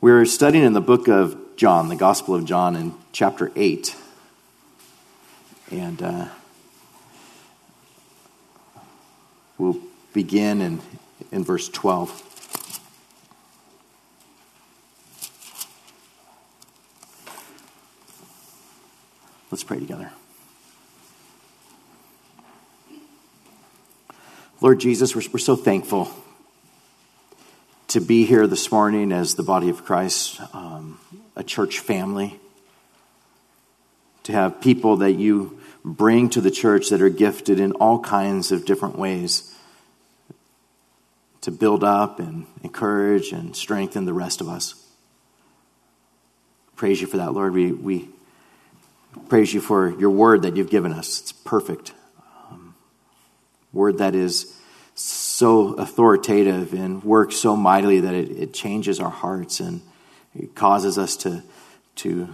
We're studying in the book of John, the Gospel of John, in chapter 8. And uh, we'll begin in, in verse 12. Let's pray together. Lord Jesus, we're, we're so thankful to be here this morning as the body of Christ, um, a church family, to have people that you bring to the church that are gifted in all kinds of different ways to build up and encourage and strengthen the rest of us. Praise you for that, Lord. We, we praise you for your word that you've given us. It's perfect. Um, word that is so authoritative and works so mightily that it, it changes our hearts and it causes us to, to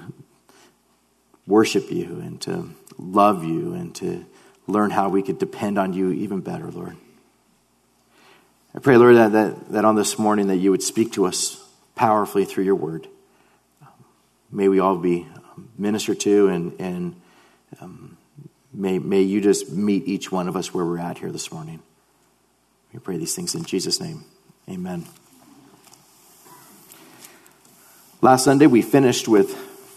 worship you and to love you and to learn how we could depend on you even better, Lord. I pray, Lord, that, that, that on this morning that you would speak to us powerfully through your word. May we all be ministered to and, and um, may, may you just meet each one of us where we're at here this morning. We pray these things in Jesus' name. Amen. Last Sunday, we finished with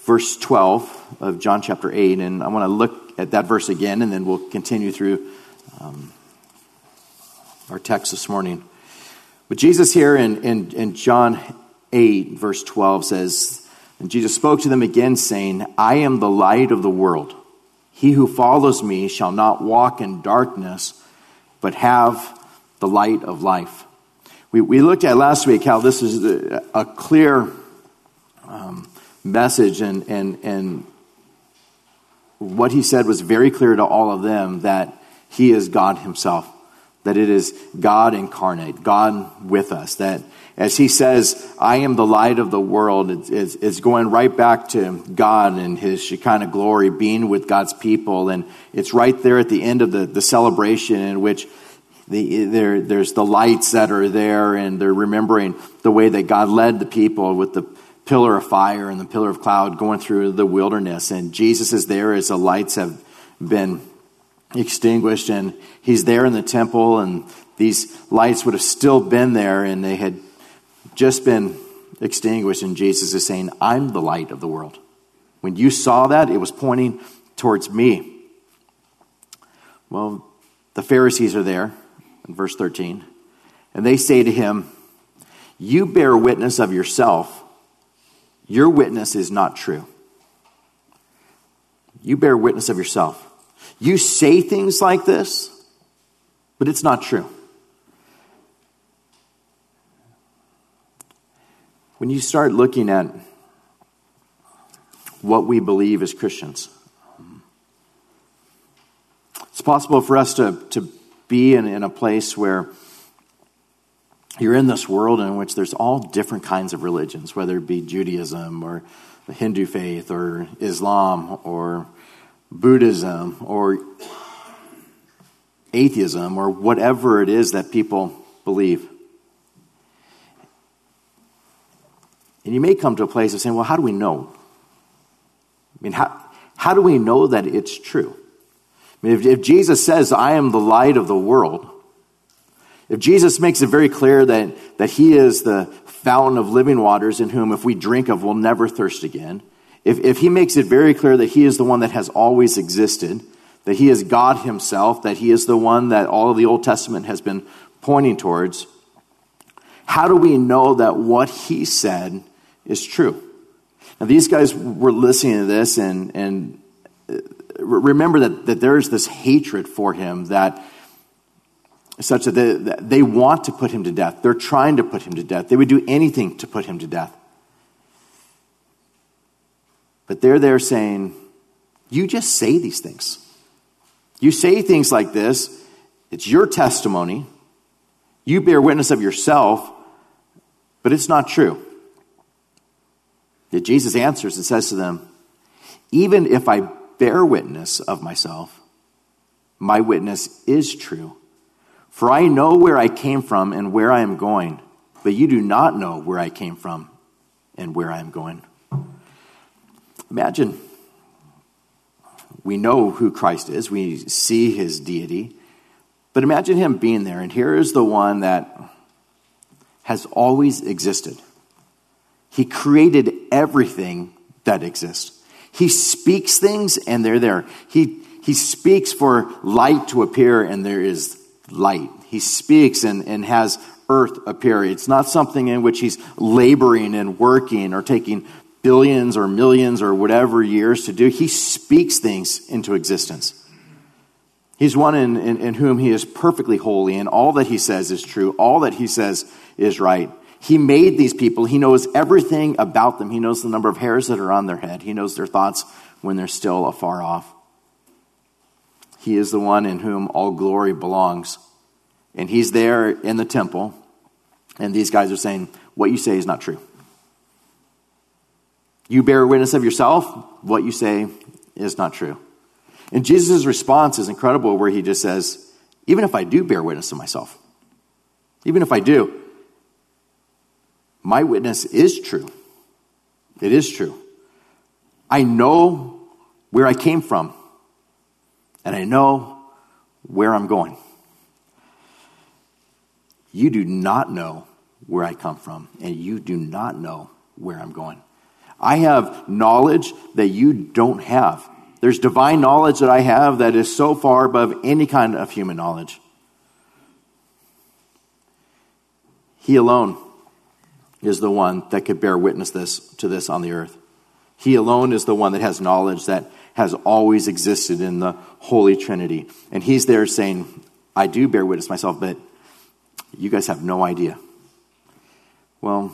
verse 12 of John chapter 8, and I want to look at that verse again, and then we'll continue through um, our text this morning. But Jesus here in, in, in John 8, verse 12 says, And Jesus spoke to them again, saying, I am the light of the world. He who follows me shall not walk in darkness, but have the light of life. We, we looked at last week how this is a, a clear um, message, and, and, and what he said was very clear to all of them that he is God himself, that it is God incarnate, God with us, that as he says, I am the light of the world, it's, it's, it's, going right back to God and his Shekinah glory, being with God's people. And it's right there at the end of the, the celebration in which the, there, there's the lights that are there, and they're remembering the way that God led the people with the pillar of fire and the pillar of cloud going through the wilderness. And Jesus is there as the lights have been extinguished, and he's there in the temple, and these lights would have still been there, and they had just been extinguished. And Jesus is saying, I'm the light of the world. When you saw that, it was pointing towards me. Well, the Pharisees are there in verse 13. And they say to him, You bear witness of yourself. Your witness is not true. You bear witness of yourself. You say things like this, but it's not true. When you start looking at what we believe as Christians, it's possible for us to, to be in, in a place where you're in this world in which there's all different kinds of religions, whether it be Judaism or the Hindu faith or Islam or Buddhism or atheism or whatever it is that people believe. And you may come to a place of saying, well, how do we know? I mean, how, how do we know that it's true? I mean, if, if Jesus says, I am the light of the world, if Jesus makes it very clear that, that he is the fountain of living waters in whom if we drink of we'll never thirst again, if, if he makes it very clear that he is the one that has always existed, that he is God himself, that he is the one that all of the Old Testament has been pointing towards, how do we know that what he said is true? Now, these guys were listening to this and, and remember that, that there's this hatred for him that such that they, that they want to put him to death. They're trying to put him to death. They would do anything to put him to death. But they're there saying, You just say these things. You say things like this. It's your testimony. You bear witness of yourself, but it's not true. That Jesus answers and says to them, Even if I bear witness of myself. My witness is true. For I know where I came from and where I am going, but you do not know where I came from and where I am going. Imagine we know who Christ is, we see his deity, but imagine him being there, and here is the one that has always existed. He created everything that exists. He speaks things and they're there. He, he speaks for light to appear and there is light. He speaks and, and has earth appear. It's not something in which he's laboring and working or taking billions or millions or whatever years to do. He speaks things into existence. He's one in, in, in, whom he is perfectly holy, and all that he says is true. All that he says is right. He made these people. He knows everything about them. He knows the number of hairs that are on their head. He knows their thoughts when they're still afar off. He is the one in whom all glory belongs. And he's there in the temple, and these guys are saying, What you say is not true. You bear witness of yourself, what you say is not true. And Jesus' response is incredible, where he just says, Even if I do bear witness of myself, even if I do, my witness is true. It is true. I know where I came from, and I know where I'm going. You do not know where I come from, and you do not know where I'm going. I have knowledge that you don't have. There's divine knowledge that I have that is so far above any kind of human knowledge. He alone is the one that could bear witness this to this on the earth. He alone is the one that has knowledge that has always existed in the Holy Trinity. And he's there saying, I do bear witness myself, but you guys have no idea. Well,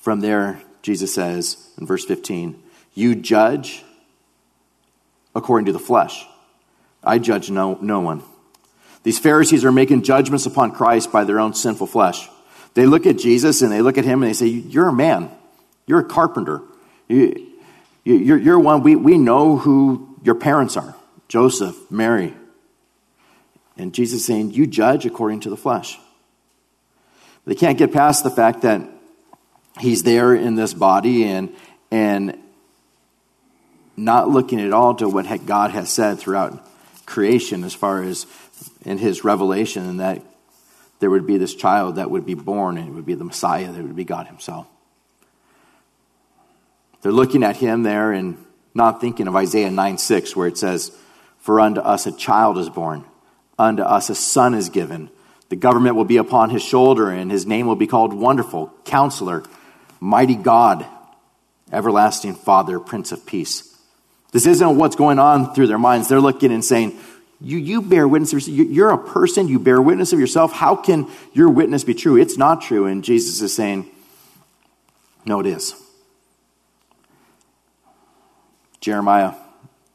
from there, Jesus says in verse 15, You judge according to the flesh. I judge no, no one. These Pharisees are making judgments upon Christ by their own sinful flesh. They look at Jesus and they look at him and they say, You're a man. You're a carpenter. You, you're, you're one, we, we know who your parents are Joseph, Mary. And Jesus saying, You judge according to the flesh. They can't get past the fact that he's there in this body and, and not looking at all to what God has said throughout creation as far as in his revelation, and that there would be this child that would be born and it would be the Messiah, that would be God Himself. They're looking at Him there and not thinking of Isaiah 9 6, where it says, For unto us a child is born, unto us a son is given. The government will be upon his shoulder, and his name will be called Wonderful, Counselor, Mighty God, Everlasting Father, Prince of Peace. This isn't what's going on through their minds. They're looking and saying, you, you bear witness. You're a person, you bear witness of yourself. How can your witness be true? It's not true. And Jesus is saying, No, it is. Jeremiah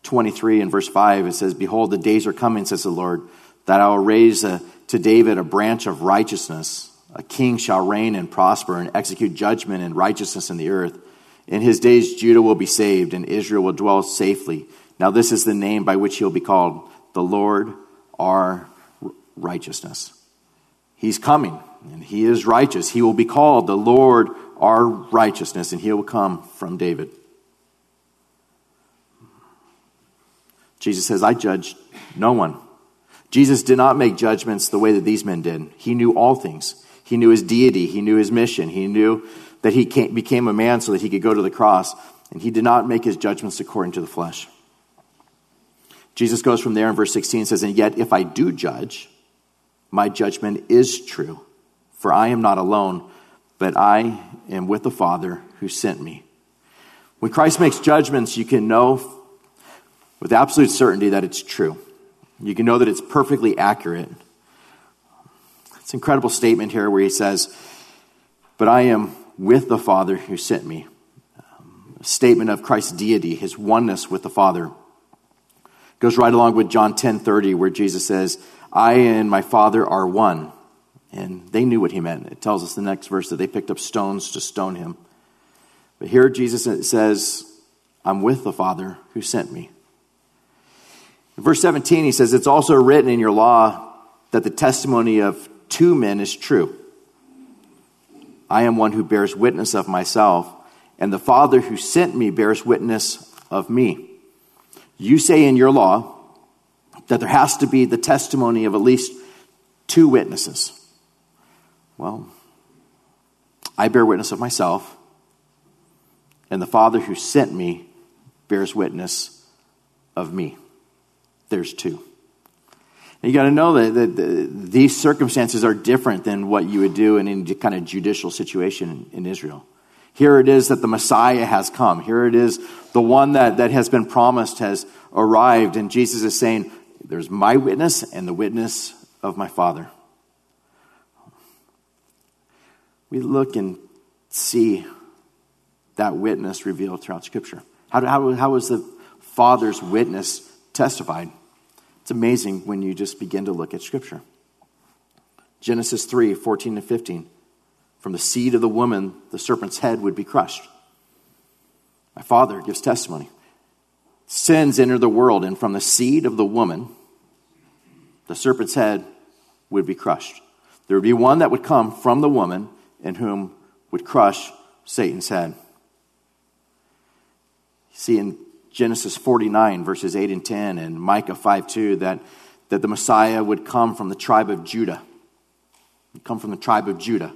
23 and verse 5, it says, Behold, the days are coming, says the Lord, that I will raise a, to David a branch of righteousness. A king shall reign and prosper and execute judgment and righteousness in the earth. In his days, Judah will be saved and Israel will dwell safely. Now, this is the name by which he'll be called the Lord our righteousness. He's coming, and he is righteous. He will be called the Lord our righteousness, and he will come from David. Jesus says, I judge no one. Jesus did not make judgments the way that these men did. He knew all things. He knew his deity. He knew his mission. He knew that he became a man so that he could go to the cross. And he did not make his judgments according to the flesh. Jesus goes from there in verse 16 and says, And yet, if I do judge, my judgment is true. For I am not alone, but I am with the Father who sent me. When Christ makes judgments, you can know with absolute certainty that it's true. You can know that it's perfectly accurate. It's an incredible statement here where he says, But I am with the Father who sent me. A statement of Christ's deity, his oneness with the Father. Goes right along with John 10 30, where Jesus says, I and my Father are one. And they knew what he meant. It tells us the next verse that they picked up stones to stone him. But here Jesus says, I'm with the Father who sent me. In verse 17, he says, It's also written in your law that the testimony of two men is true. I am one who bears witness of myself, and the Father who sent me bears witness of me. You say in your law that there has to be the testimony of at least two witnesses. Well, I bear witness of myself, and the Father who sent me bears witness of me. There's two. You got to know that, that, that, these circumstances are different than what you would do in any kind of judicial situation in Israel. Here it is that the Messiah has come. Here it is the one that, that has been promised has arrived. And Jesus is saying, There's my witness and the witness of my Father. We look and see that witness revealed throughout Scripture. How, how, how was the Father's witness testified? It's amazing when you just begin to look at Scripture. Genesis 3 14 to 15. From the seed of the woman, the serpent's head would be crushed. My father gives testimony. Sins enter the world, and from the seed of the woman, the serpent's head would be crushed. There would be one that would come from the woman in whom would crush Satan's head. See in Genesis 49, verses 8 and 10, and Micah 5 2, that, that the Messiah would come from the tribe of Judah. He'd come from the tribe of Judah.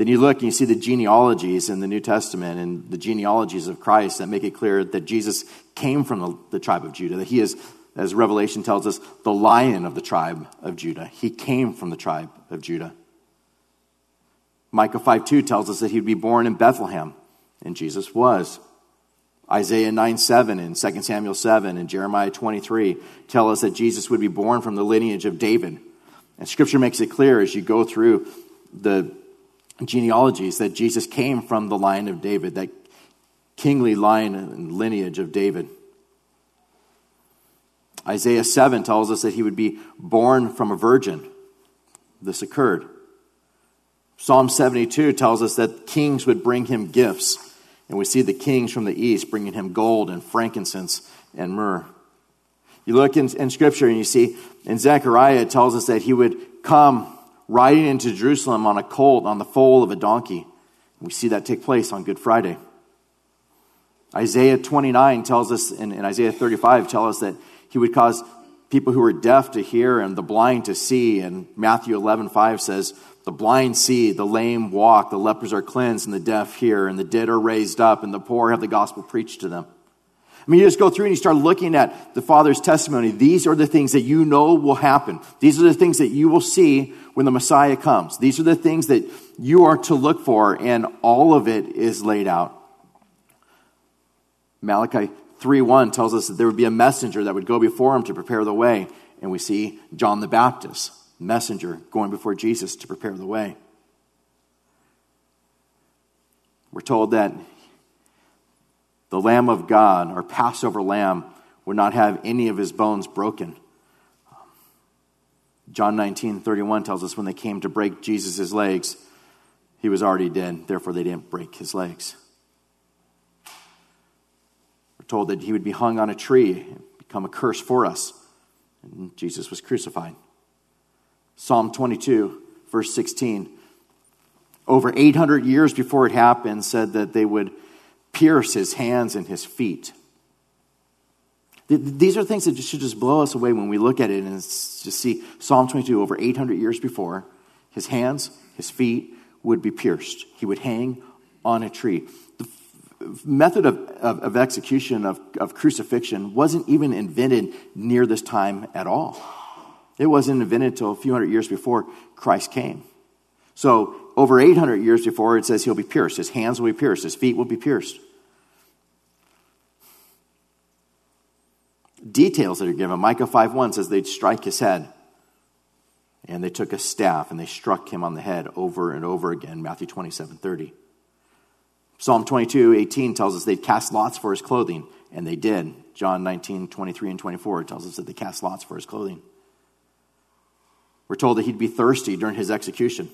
Then you look and you see the genealogies in the New Testament and the genealogies of Christ that make it clear that Jesus came from the, the tribe of Judah, that he is, as Revelation tells us, the lion of the tribe of Judah. He came from the tribe of Judah. Micah 5 2 tells us that he'd be born in Bethlehem, and Jesus was. Isaiah 9 7 and 2 Samuel 7 and Jeremiah 23 tell us that Jesus would be born from the lineage of David. And scripture makes it clear as you go through the genealogies that Jesus came from the line of David, that kingly line and lineage of David. Isaiah 7 tells us that he would be born from a virgin. This occurred. Psalm 72 tells us that kings would bring him gifts. And we see the kings from the east bringing him gold and frankincense and myrrh. You look in, in Scripture and you see in Zechariah, tells us that he would come riding into Jerusalem on a colt on the foal of a donkey. We see that take place on Good Friday. Isaiah 29 tells us, and, and Isaiah 35 tell us that he would cause people who were deaf to hear and the blind to see. And Matthew 11 5 says, the blind see, the lame walk, the lepers are cleansed, and the deaf hear, and the dead are raised up, and the poor have the gospel preached to them. I mean, you just go through and you start looking at the Father's testimony. These are the things that you know will happen. These are the things that you will see when the Messiah comes. These are the things that you are to look for, and all of it is laid out. Malachi 3:1 tells us that there would be a messenger that would go before him to prepare the way, and we see John the Baptist messenger going before Jesus to prepare the way. We're told that the Lamb of God, our Passover lamb, would not have any of his bones broken. John 19, 31 tells us when they came to break Jesus' legs, he was already dead, therefore they didn't break his legs. We're told that he would be hung on a tree, become a curse for us, and Jesus was crucified. Psalm 22, verse 16. Over 800 years before it happened, said that they would pierce his hands and his feet. These are things that should just blow us away when we look at it and just see Psalm 22 over 800 years before. His hands, his feet would be pierced. He would hang on a tree. The method of, of, of execution, of, of crucifixion, wasn't even invented near this time at all. It wasn't invented until a few hundred years before Christ came. So, over 800 years before, it says he'll be pierced. His hands will be pierced. His feet will be pierced. Details that are given. Micah 5 1 says they'd strike his head. And they took a staff and they struck him on the head over and over again. Matthew 27 30. Psalm 22 18 tells us they'd cast lots for his clothing, and they did. John 19 23 and 24 tells us that they cast lots for his clothing. We're told that he'd be thirsty during his execution.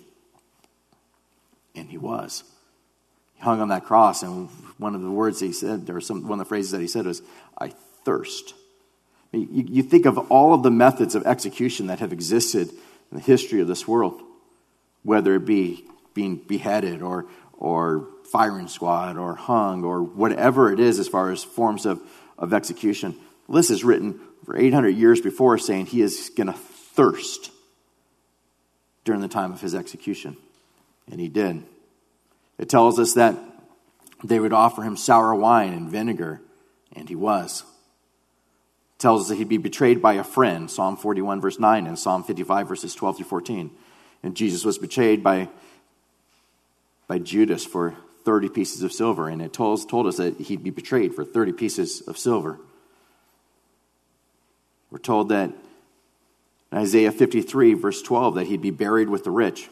And he was. He hung on that cross, and one of the words he said, or some, one of the phrases that he said was, I thirst. You, you think of all of the methods of execution that have existed in the history of this world, whether it be being beheaded or, or firing squad or hung or whatever it is as far as forms of, of execution. This is written for 800 years before saying he is going to thirst during the time of his execution. And he did. It tells us that they would offer him sour wine and vinegar, and he was. It tells us that he'd be betrayed by a friend, Psalm 41, verse 9, and Psalm 55, verses 12 through 14. And Jesus was betrayed by, by Judas for 30 pieces of silver, and it told, told us that he'd be betrayed for 30 pieces of silver. We're told that Isaiah 53, verse 12, that he'd be buried with the rich.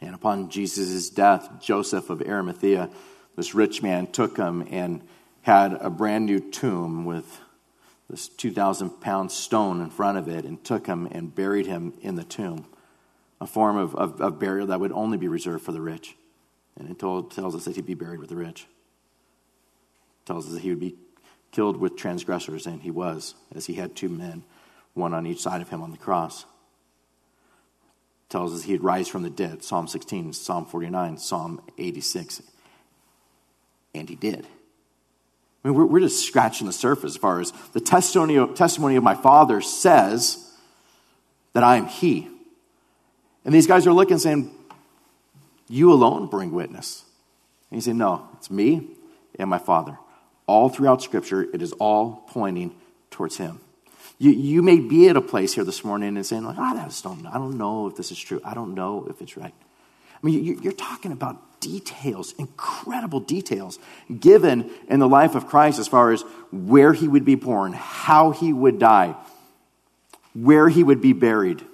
And upon Jesus' death, Joseph of Arimathea, this rich man, took him and had a brand new tomb with this 2,000 pound stone in front of it and took him and buried him in the tomb, a form of, of, of burial that would only be reserved for the rich. And it told, tells us that he'd be buried with the rich. It tells us that he would be killed with transgressors, and he was, as he had two men, one on each side of him on the cross. Tells us he'd rise from the dead, Psalm 16, Psalm 49, Psalm 86. And he did. I mean, we're, we're just scratching the surface as far as the testimony of, testimony of my father says that I am he. And these guys are looking saying, You alone bring witness. And he said, No, it's me and my father. All throughout Scripture, it is all pointing towards him. You, you may be at a place here this morning and saying, like, oh, I just don't, I don't know if this is true. I don't know if it's right. I mean, you, you're talking about details, incredible details given in the life of Christ as far as where he would be born, how he would die, where he would be buried,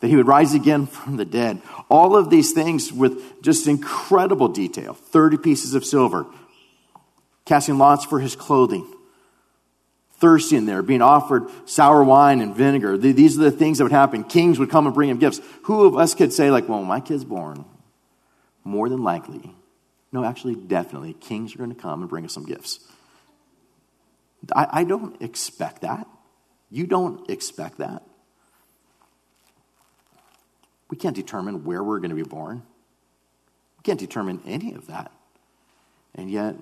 that he would rise again from the dead. All of these things with just incredible detail 30 pieces of silver, casting lots for his clothing thirsty in there, being offered sour wine and vinegar. These are the things that would happen. Kings would come and bring him gifts. Who of us could say, like, well, my kid's born? More than likely. No, actually, definitely. Kings are going to come and bring us some gifts. I, I don't expect that. You don't expect that. We can't determine where we're going to be born. We can't determine any of that. And yet,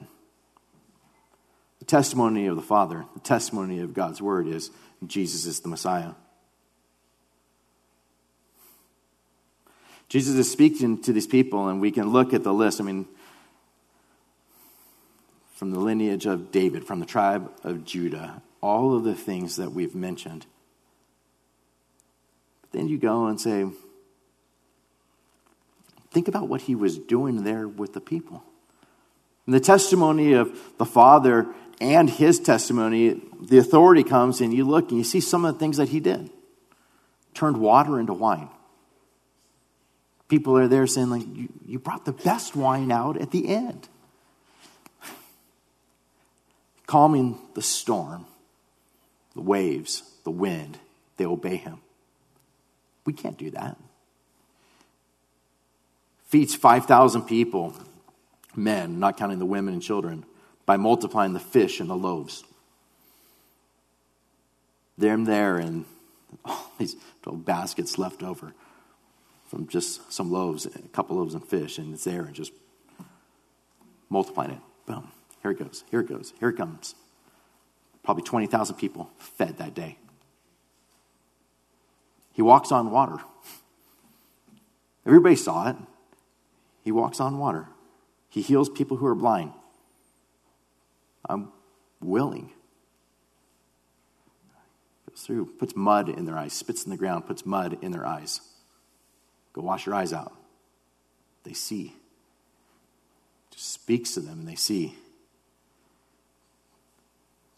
testimony of the Father, the testimony of God's Word is Jesus is the Messiah. Jesus is speaking to these people, and we can look at the list. I mean, from the lineage of David, from the tribe of Judah, all of the things that we've mentioned. But then you go and say, think about what he was doing there with the people. And the testimony of the Father and his testimony, the authority comes and you look and you see some of the things that he did. Turned water into wine. People are there saying, like, you, you brought the best wine out at the end. Calming the storm, the waves, the wind, they obey him. We can't do that. Feeds 5,000 people, men, not counting the women and children by multiplying the fish and the loaves. Them there and all these little baskets left over from just some loaves, a couple loaves and fish, and it's there and just multiplying it. Boom. Here it goes. Here it goes. Here it comes. Probably 20,000 people fed that day. He walks on water. Everybody saw it. He walks on water. He heals people who are blind. I'm willing. Goes through, puts mud in their eyes, spits in the ground, puts mud in their eyes. Go wash your eyes out. They see. Just speaks to them and they see.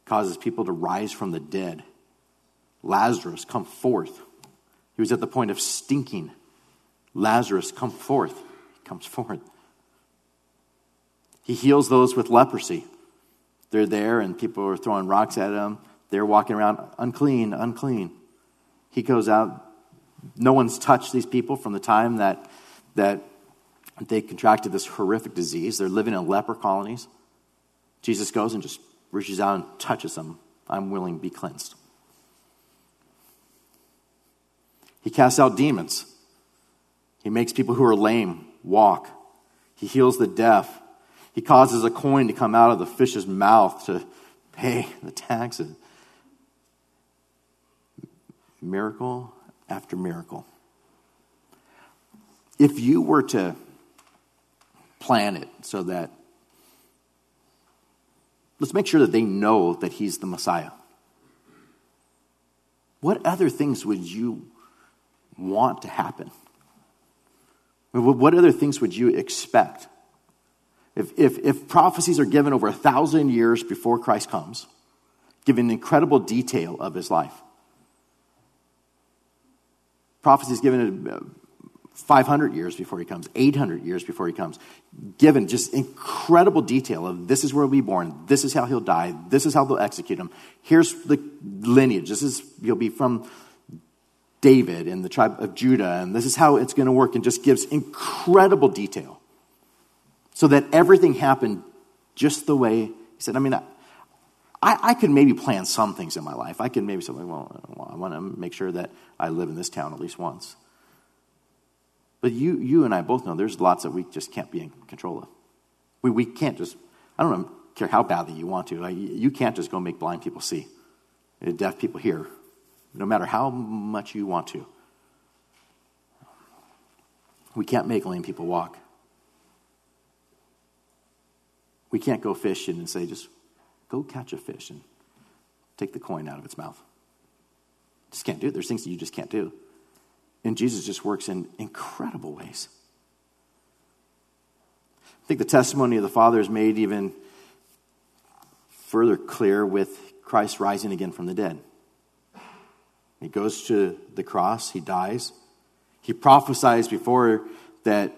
Causes people to rise from the dead. Lazarus, come forth. He was at the point of stinking. Lazarus, come forth. He comes forth. He heals those with leprosy. They're there and people are throwing rocks at them. They're walking around unclean, unclean. He goes out. No one's touched these people from the time that, that they contracted this horrific disease. They're living in leper colonies. Jesus goes and just reaches out and touches them. I'm willing, to be cleansed. He casts out demons. He makes people who are lame walk. He heals the deaf. He causes a coin to come out of the fish's mouth to pay the taxes. Miracle after miracle. If you were to plan it so that, let's make sure that they know that he's the Messiah. What other things would you want to happen? What other things would you expect? If, if, if prophecies are given over a thousand years before Christ comes, giving incredible detail of his life, prophecies given uh, 500 years before he comes, 800 years before he comes, given just incredible detail of this is where he'll be born, this is how he'll die, this is how they'll execute him. Here's the lineage. This is, you'll be from David and the tribe of Judah, and this is how it's going to work, and just gives incredible detail. So that everything happened just the way he said. I mean, I, I could maybe plan some things in my life. I could maybe say, well, I want to make sure that I live in this town at least once. But you, you and I both know there's lots that we just can't be in control of. We, we can't just, I don't care how badly you want to, you can't just go make blind people see, deaf people hear, no matter how much you want to. We can't make lame people walk. We can't go fishing and say, just go catch a fish and take the coin out of its mouth. Just can't do it. There's things that you just can't do. And Jesus just works in incredible ways. I think the testimony of the Father is made even further clear with Christ rising again from the dead. He goes to the cross, he dies. He prophesies before that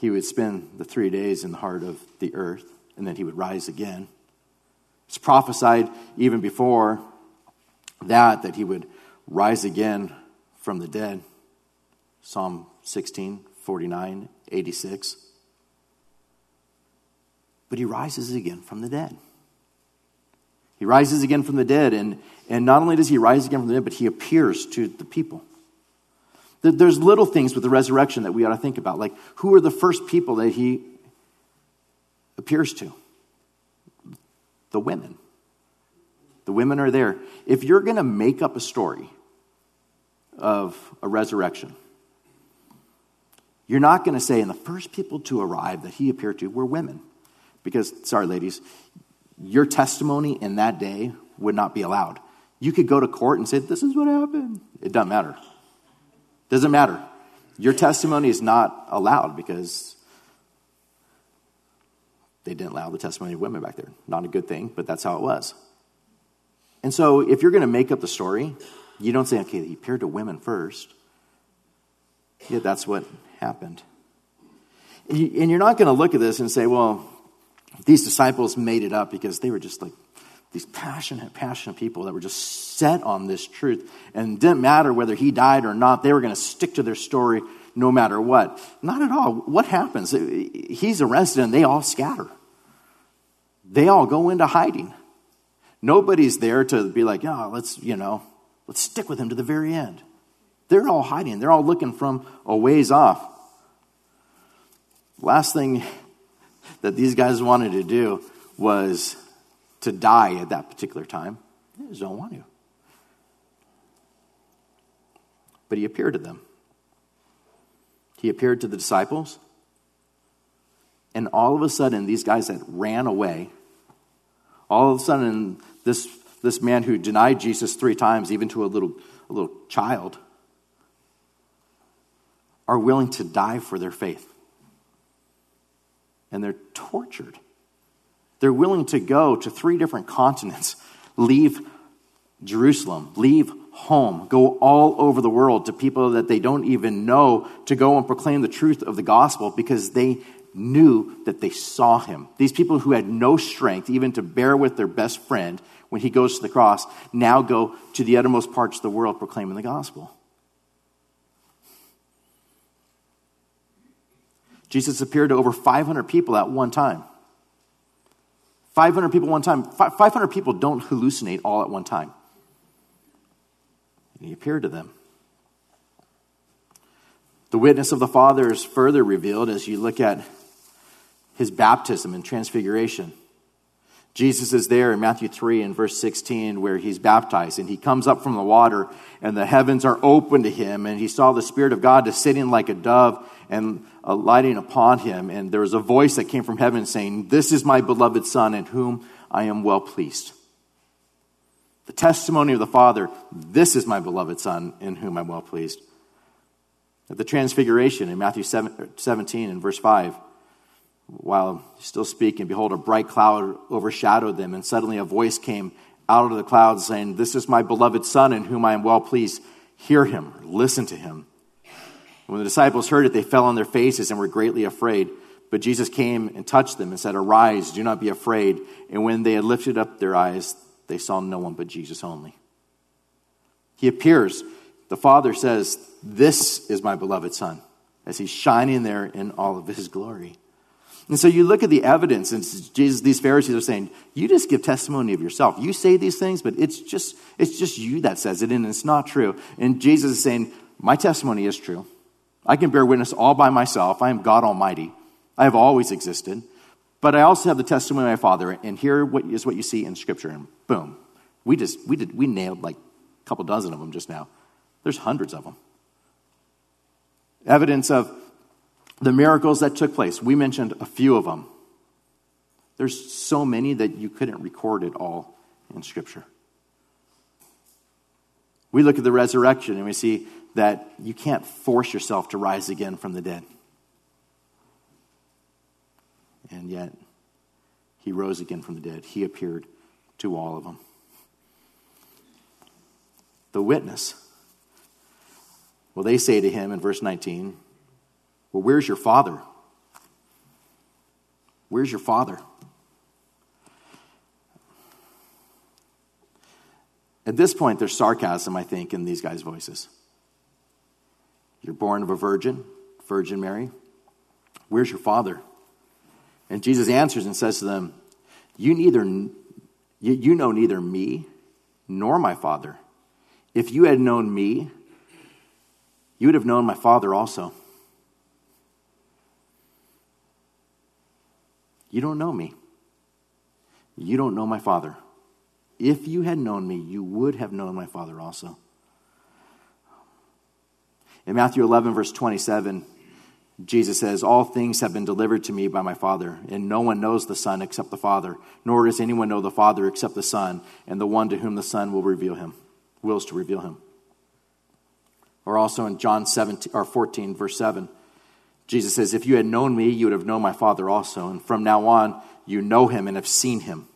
he would spend the three days in the heart of the earth and then he would rise again. It's prophesied even before that that he would rise again from the dead. Psalm 16, 49, 86. But he rises again from the dead. He rises again from the dead, and, and not only does he rise again from the dead, but he appears to the people. There's little things with the resurrection that we ought to think about. Like, who are the first people that he appears to? The women. The women are there. If you're going to make up a story of a resurrection. You're not going to say, and the first people to arrive that he appeared to were women. Because, sorry, ladies, your testimony in that day would not be allowed. You could go to court and say, This is what happened. It doesn't matter. Doesn't matter. Your testimony is not allowed because they didn't allow the testimony of women back there. Not a good thing, but that's how it was. And so, if you're going to make up the story, you don't say, okay, he appeared to women first. Yeah, that's what happened. And you're not going to look at this and say, well, these disciples made it up because they were just like these passionate, passionate people that were just set on this truth. And it didn't matter whether he died or not, they were going to stick to their story no matter what. Not at all. What happens? He's arrested and they all scatter. They all go into hiding. Nobody's there to be like, oh, let's, you know, Let's stick with him to the very end. They're all hiding, they're all looking from a ways off. Last thing that these guys wanted to do was to die at that particular time. They just don't want to. But he appeared to them. He appeared to the disciples. And all of a sudden, these guys that ran away, all of a sudden, this this man who denied Jesus three times, even to a little, a little child, are willing to die for their faith. And they're tortured. They're willing to go to three different continents, leave Jerusalem, leave home, go all over the world to people that they don't even know to go and proclaim the truth of the gospel because they knew that they saw him. These people who had no strength even to bear with their best friend when he goes to the cross, now go to the uttermost parts of the world proclaiming the gospel. Jesus appeared to over 500 people at one time. 500 people one time. 500 people don't hallucinate all at one time. And he appeared to them. The witness of the Father is further revealed as you look at his baptism and transfiguration. Jesus is there in Matthew 3 and verse 16 where he's baptized and he comes up from the water and the heavens are open to him and he saw the Spirit of God descending like a dove and uh, alighting upon him. And there was a voice that came from heaven saying, This is my beloved Son in whom I am well pleased. The testimony of the Father, This is my beloved Son in whom I'm well pleased. At the transfiguration in Matthew 17 and verse 5, while still speaking, behold, a bright cloud overshadowed them, and suddenly a voice came out of the clouds saying, This is my beloved Son in whom I am well pleased. Hear him, listen to him. When the disciples heard it, they fell on their faces and were greatly afraid. But Jesus came and touched them and said, Arise, do not be afraid. And when they had lifted up their eyes, they saw no one but Jesus only. He appears. The Father says, This is my beloved Son, as he's shining there in all of his glory. And so you look at the evidence, and Jesus, these Pharisees are saying, "You just give testimony of yourself. You say these things, but it's just it's just you that says it, and it's not true." And Jesus is saying, "My testimony is true. I can bear witness all by myself. I am God Almighty. I have always existed, but I also have the testimony of my Father. And here is what you see in Scripture. And boom, we just we did we nailed like a couple dozen of them just now. There's hundreds of them. Evidence of the miracles that took place. We mentioned a few of them. There's so many that you couldn't record it all in Scripture. We look at the resurrection and we see that you can't force yourself to rise again from the dead. And yet, he rose again from the dead. He appeared to all of them. The witness. Well, they say to him in verse 19, well, where's your father? Where's your father? At this point, there's sarcasm, I think, in these guys' voices. You're born of a virgin, Virgin Mary. Where's your father? And Jesus answers and says to them, You neither you know neither me nor my father. If you had known me, you would have known my father also. You don't know me. You don't know my Father. If you had known me, you would have known my Father also. In Matthew 11, verse 27, Jesus says, All things have been delivered to me by my Father, and no one knows the Son except the Father, nor does anyone know the Father except the Son, and the one to whom the Son will reveal him, wills to reveal him. Or also in John 17, or 14, verse 7, Jesus says, If you had known me, you would have known my Father also. And from now on, you know him and have seen him.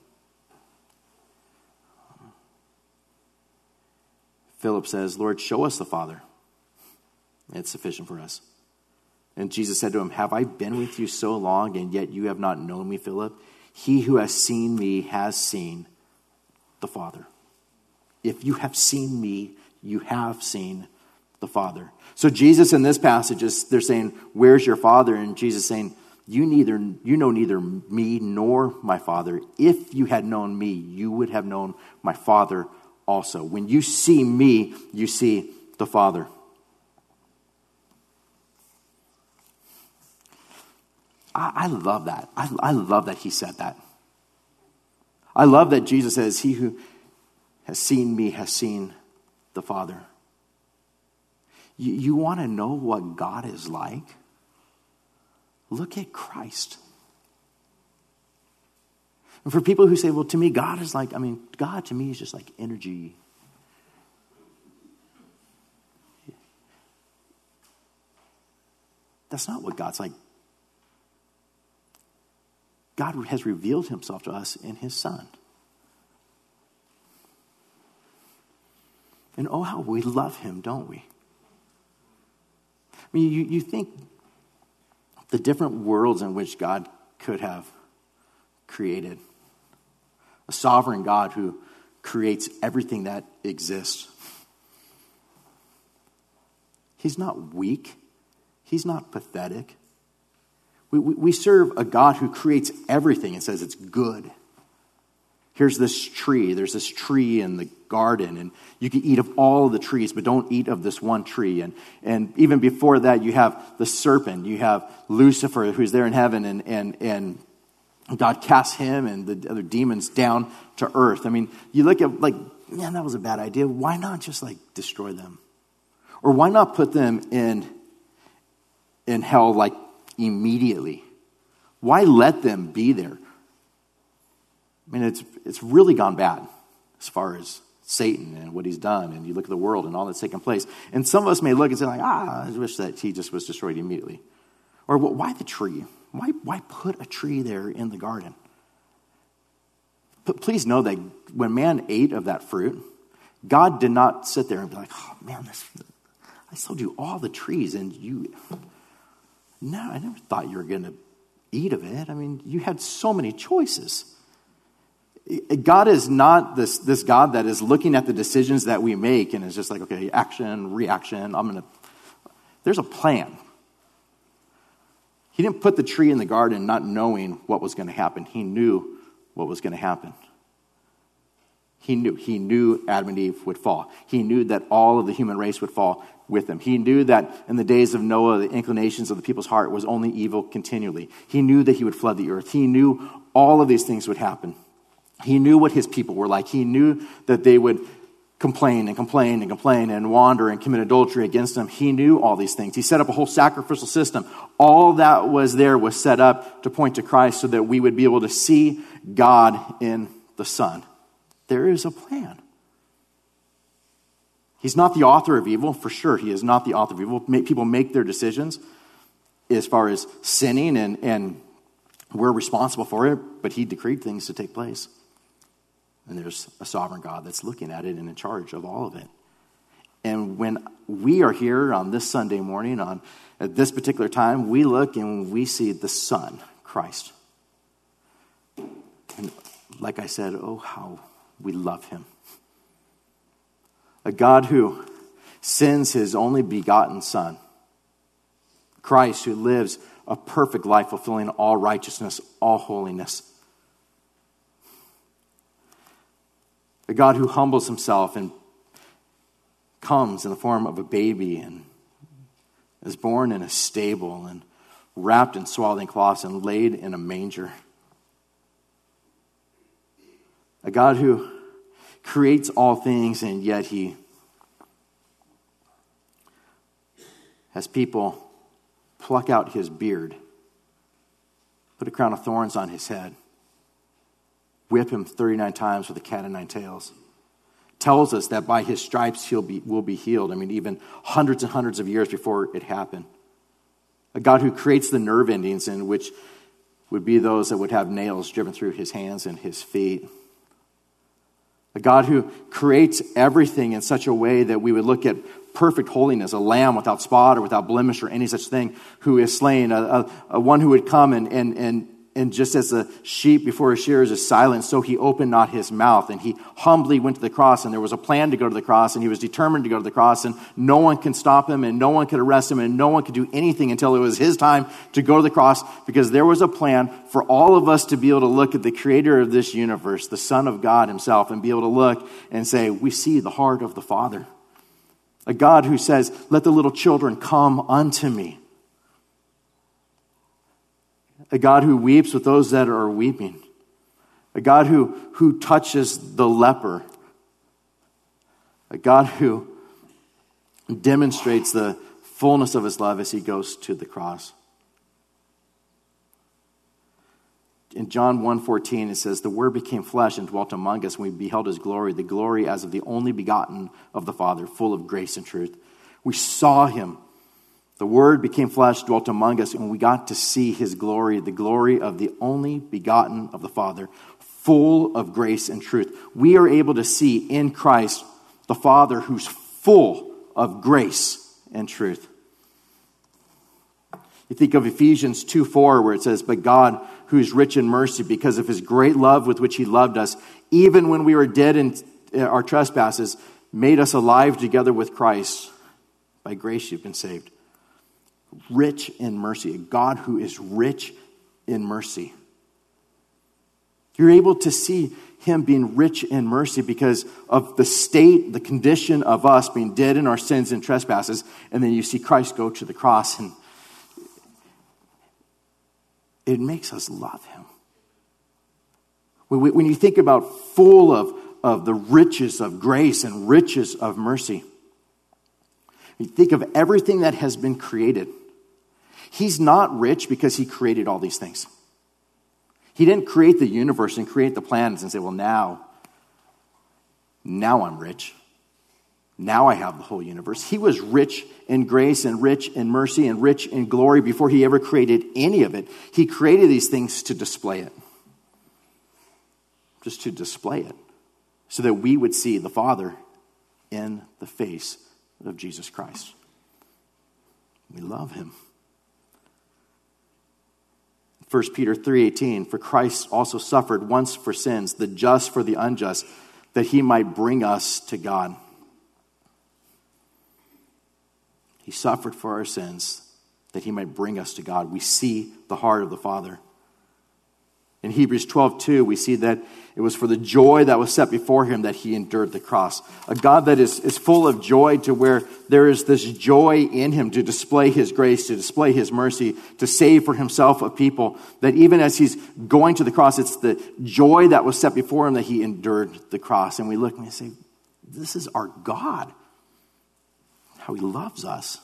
Philip says, Lord, show us the Father. It's sufficient for us. And Jesus said to him, Have I been with you so long, and yet you have not known me, Philip? He who has seen me has seen the Father. If you have seen me, you have seen the Father. So Jesus in this passage is they're saying, Where's your Father? And Jesus saying, You neither you know neither me nor my Father. If you had known me, you would have known my Father also. When you see me, you see the Father. I, I love that. I, I love that he said that. I love that Jesus says, He who has seen me has seen the Father. You, you want to know what God is like? Look at Christ. And for people who say, well, to me, God is like, I mean, God to me is just like energy. That's not what God's like. God has revealed himself to us in his Son. And oh, how we love him, don't we? I mean, you, you think the different worlds in which God could have created. A sovereign God who creates everything that exists. He's not weak, He's not pathetic. We, we, we serve a God who creates everything and says it's good. Here's this tree. There's this tree in the garden, and you can eat of all of the trees, but don't eat of this one tree. And, and even before that, you have the serpent. You have Lucifer, who's there in heaven, and, and, and God casts him and the other demons down to earth. I mean, you look at, like, man, that was a bad idea. Why not just, like, destroy them? Or why not put them in, in hell, like, immediately? Why let them be there? I mean, it's, it's really gone bad as far as Satan and what he's done. And you look at the world and all that's taken place. And some of us may look and say, like, ah, I wish that he just was destroyed immediately. Or well, why the tree? Why, why put a tree there in the garden? But please know that when man ate of that fruit, God did not sit there and be like, oh man, this, I sold you all the trees and you, no, I never thought you were going to eat of it. I mean, you had so many choices. God is not this, this God that is looking at the decisions that we make and is just like, okay, action, reaction, I'm going to. There's a plan. He didn't put the tree in the garden not knowing what was going to happen. He knew what was going to happen. He knew. He knew Adam and Eve would fall. He knew that all of the human race would fall with them. He knew that in the days of Noah, the inclinations of the people's heart was only evil continually. He knew that he would flood the earth. He knew all of these things would happen. He knew what his people were like. He knew that they would complain and complain and complain and wander and commit adultery against him. He knew all these things. He set up a whole sacrificial system. All that was there was set up to point to Christ so that we would be able to see God in the Son. There is a plan. He's not the author of evil, for sure. He is not the author of evil. People make their decisions as far as sinning, and, and we're responsible for it, but He decreed things to take place. And there's a sovereign God that's looking at it and in charge of all of it. And when we are here on this Sunday morning, on at this particular time, we look and we see the Son, Christ. And like I said, oh, how we love him. A God who sends his only begotten Son, Christ, who lives a perfect life, fulfilling all righteousness, all holiness A God who humbles himself and comes in the form of a baby and is born in a stable and wrapped in swaddling cloths and laid in a manger. A God who creates all things and yet he has people pluck out his beard, put a crown of thorns on his head, whip him 39 times with a cat of nine tails. Tells us that by his stripes he'll be, will be healed. I mean, even hundreds and hundreds of years before it happened. A God who creates the nerve endings, in which would be those that would have nails driven through his hands and his feet. A God who creates everything in such a way that we would look at perfect holiness, a lamb without spot or without blemish or any such thing, who is slain, a, a, a one who would come and, and, and and just as a sheep before his shearers is silent, so he opened not his mouth. And he humbly went to the cross, and there was a plan to go to the cross, and he was determined to go to the cross, and no one can stop him, and no one could arrest him, and no one could do anything until it was his time to go to the cross, because there was a plan for all of us to be able to look at the creator of this universe, the Son of God himself, and be able to look and say, We see the heart of the Father. A God who says, Let the little children come unto me a God who weeps with those that are weeping, a God who, who touches the leper, a God who demonstrates the fullness of his love as he goes to the cross. In John 1:14 it says the word became flesh and dwelt among us and we beheld his glory the glory as of the only begotten of the father full of grace and truth. We saw him the Word became flesh, dwelt among us, and we got to see His glory, the glory of the only begotten of the Father, full of grace and truth. We are able to see in Christ the Father who's full of grace and truth. You think of Ephesians 2 4, where it says, But God, who is rich in mercy, because of his great love with which he loved us, even when we were dead in uh, our trespasses, made us alive together with Christ. By grace you've been saved rich in mercy, a God who is rich in mercy. You're able to see him being rich in mercy because of the state, the condition of us being dead in our sins and trespasses. And then you see Christ go to the cross, and it makes us love him. When you think about full of, of the riches of grace and riches of mercy, you think of everything that has been created. He's not rich because he created all these things. He didn't create the universe and create the planets and say, well, now, now I'm rich. Now I have the whole universe. He was rich in grace and rich in mercy and rich in glory before he ever created any of it. He created these things to display it. Just to display it. So that we would see the Father in the face of Jesus Christ. We love him. 1 Peter 3:18 For Christ also suffered once for sins the just for the unjust that he might bring us to God. He suffered for our sins that he might bring us to God. We see the heart of the Father. In Hebrews 12, 2, we see that it was for the joy that was set before him that he endured the cross. A God that is, is full of joy to where there is this joy in him to display his grace, to display his mercy, to save for himself a people. That even as he's going to the cross, it's the joy that was set before him that he endured the cross. And we look and we say, This is our God. How he loves us.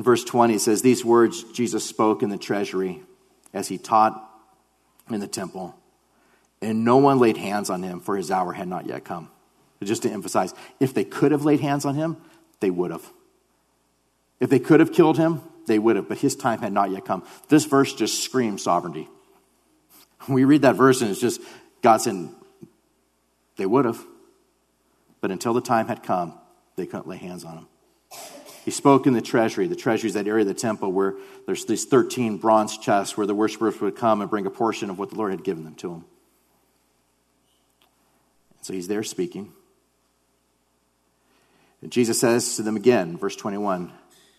In verse 20, it says, These words Jesus spoke in the treasury as he taught in the temple, and no one laid hands on him, for his hour had not yet come. But just to emphasize, if they could have laid hands on him, they would have. If they could have killed him, they would have, but his time had not yet come. This verse just screams sovereignty. We read that verse and it's just God saying, they would have, but until the time had come, they couldn't lay hands on him. He spoke in the treasury. The treasury is that area of the temple where there's these 13 bronze chests where the worshipers would come and bring a portion of what the Lord had given them to them. So he's there speaking. And Jesus says to them again, verse 21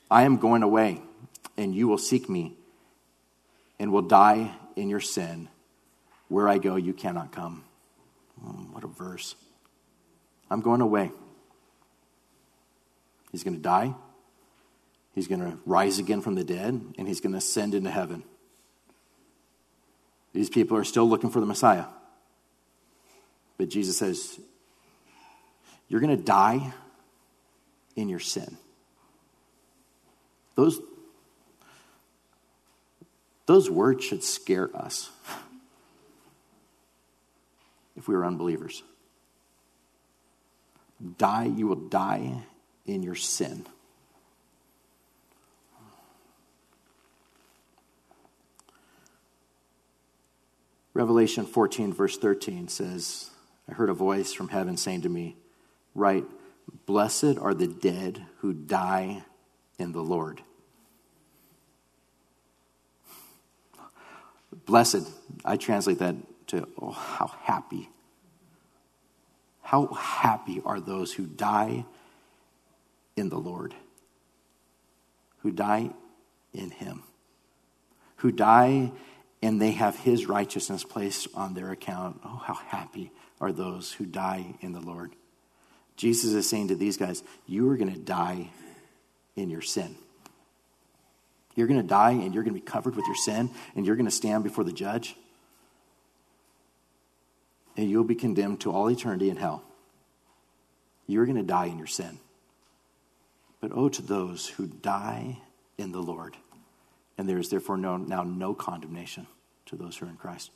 I am going away, and you will seek me, and will die in your sin. Where I go, you cannot come. Oh, what a verse. I'm going away. He's going to die. He's going to rise again from the dead, and he's going to ascend into heaven. These people are still looking for the Messiah. But Jesus says, You're going to die in your sin. Those, those words should scare us if we were unbelievers. Die, you will die in your sin. Revelation 14, verse 13 says, I heard a voice from heaven saying to me, Write, blessed are the dead who die in the Lord. Blessed, I translate that to, oh, how happy. How happy are those who die in the Lord, who die in Him, who die and they have his righteousness placed on their account. Oh, how happy are those who die in the Lord. Jesus is saying to these guys, You are going to die in your sin. You're going to die and you're going to be covered with your sin and you're going to stand before the judge. And you'll be condemned to all eternity in hell. You're going to die in your sin. But oh, to those who die in the Lord and there is therefore no, now no condemnation to those who are in Christ.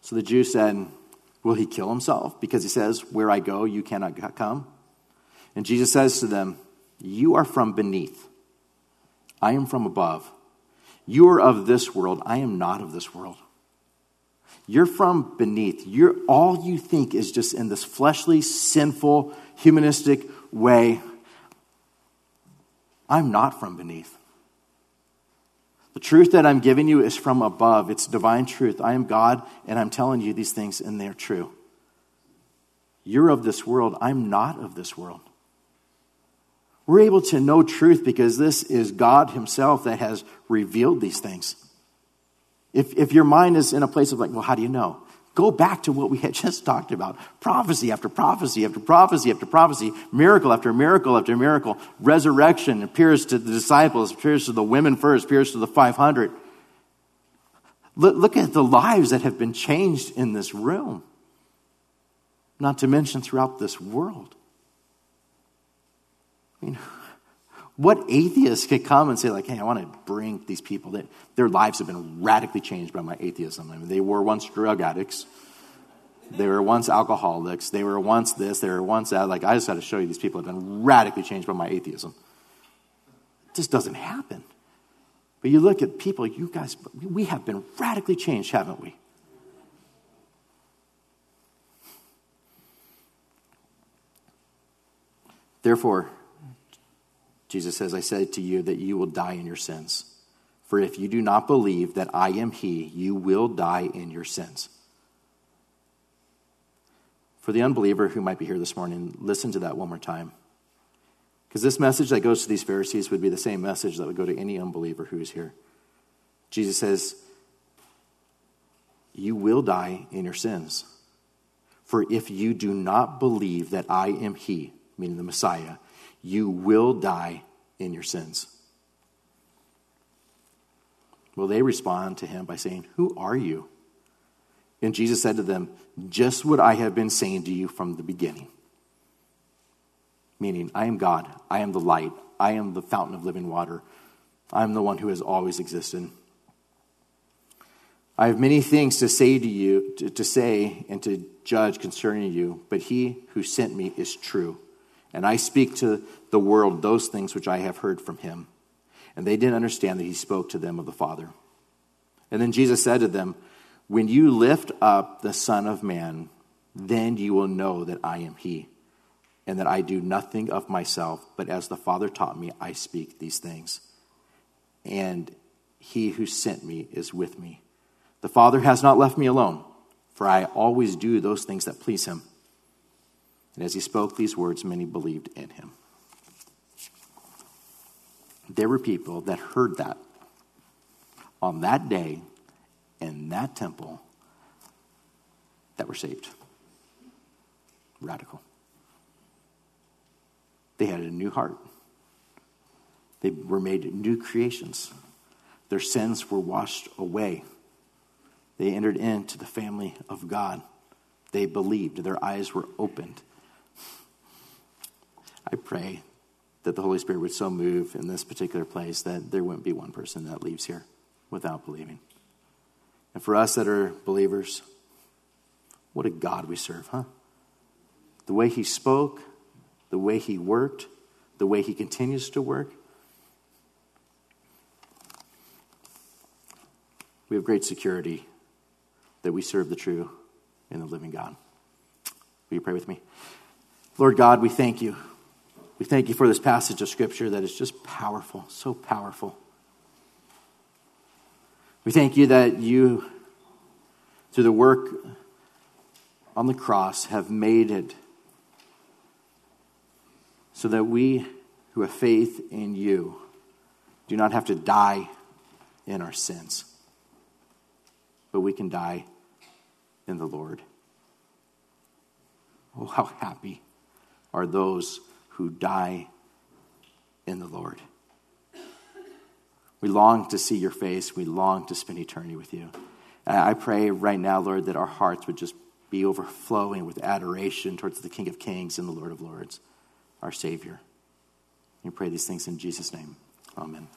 So the Jews said, Will he kill himself? Because he says, Where I go, you cannot come. And Jesus says to them, You are from beneath, I am from above. You are of this world, I am not of this world. You're from beneath. You're, all you think is just in this fleshly, sinful, humanistic way I'm not from beneath. The truth that I'm giving you is from above. It's divine truth. I am God, and I'm telling you these things, and they're true. You're of this world. I'm not of this world. We're able to know truth because this is God Himself that has revealed these things. If, if your mind is in a place of like, well, how do you know? Go back to what we had just talked about prophecy after prophecy after prophecy after prophecy, miracle after miracle after miracle. Resurrection appears to the disciples, appears to the women first, appears to the 500. Look, at the lives that have been changed in this room, not to mention throughout this world. I mean, what atheist could come and say, like, hey, I want to bring these people that their lives have been radically changed by my atheism? I mean, they were once drug addicts. They were once alcoholics. They were once this. They were once that. Like, I just got to show you these people have been radically changed by my atheism. It just doesn't happen. But you look at people, you guys, we have been radically changed, haven't we? Therefore, Jesus says, I said to you that you will die in your sins. For if you do not believe that I am He, you will die in your sins. For the unbeliever who might be here this morning, listen to that one more time. Because this message that goes to these Pharisees would be the same message that would go to any unbeliever who is here. Jesus says, You will die in your sins. For if you do not believe that I am He, meaning the Messiah, you will die in your sins. Well, they respond to him by saying, Who are you? And Jesus said to them, Just what I have been saying to you from the beginning. Meaning, I am God, I am the light, I am the fountain of living water, I am the one who has always existed. I have many things to say to you, to, to say and to judge concerning you, but he who sent me is true and I speak to the world those things which I have heard from him. And they didn't understand that he spoke to them of the Father. And then Jesus said to them, When you lift up the Son of Man, then you will know that I am he, and that I do nothing of myself, but as the Father taught me, I speak these things. And he who sent me is with me. The Father has not left me alone, for I always do those things that please him. And as he spoke these words, many believed in him. There were people that heard that on that day in that temple that were saved. Radical. They had a new heart. They were made new creations. Their sins were washed away. They entered into the family of God. They believed. Their eyes were opened. I pray that the Holy Spirit would so move in this particular place that there wouldn't be one person that leaves here without believing. And for us that are believers, what a God we serve, huh? The way He spoke, the way He worked, the way He continues to work. We have great security that we serve the true and the living God. Will you pray with me? Lord God, we thank you. We thank you for this passage of Scripture that is just powerful, so powerful. We thank you that you, through the work on the cross, have made it so that we who have faith in you do not have to die in our sins, but we can die in the Lord. Oh, how happy are those who die in the Lord. We long to see your face. We long to spend eternity with you. I pray right now, Lord, that our hearts would just be overflowing with adoration towards the King of Kings and the Lord of Lords, our Savior. We pray these things in Jesus' name. Amen.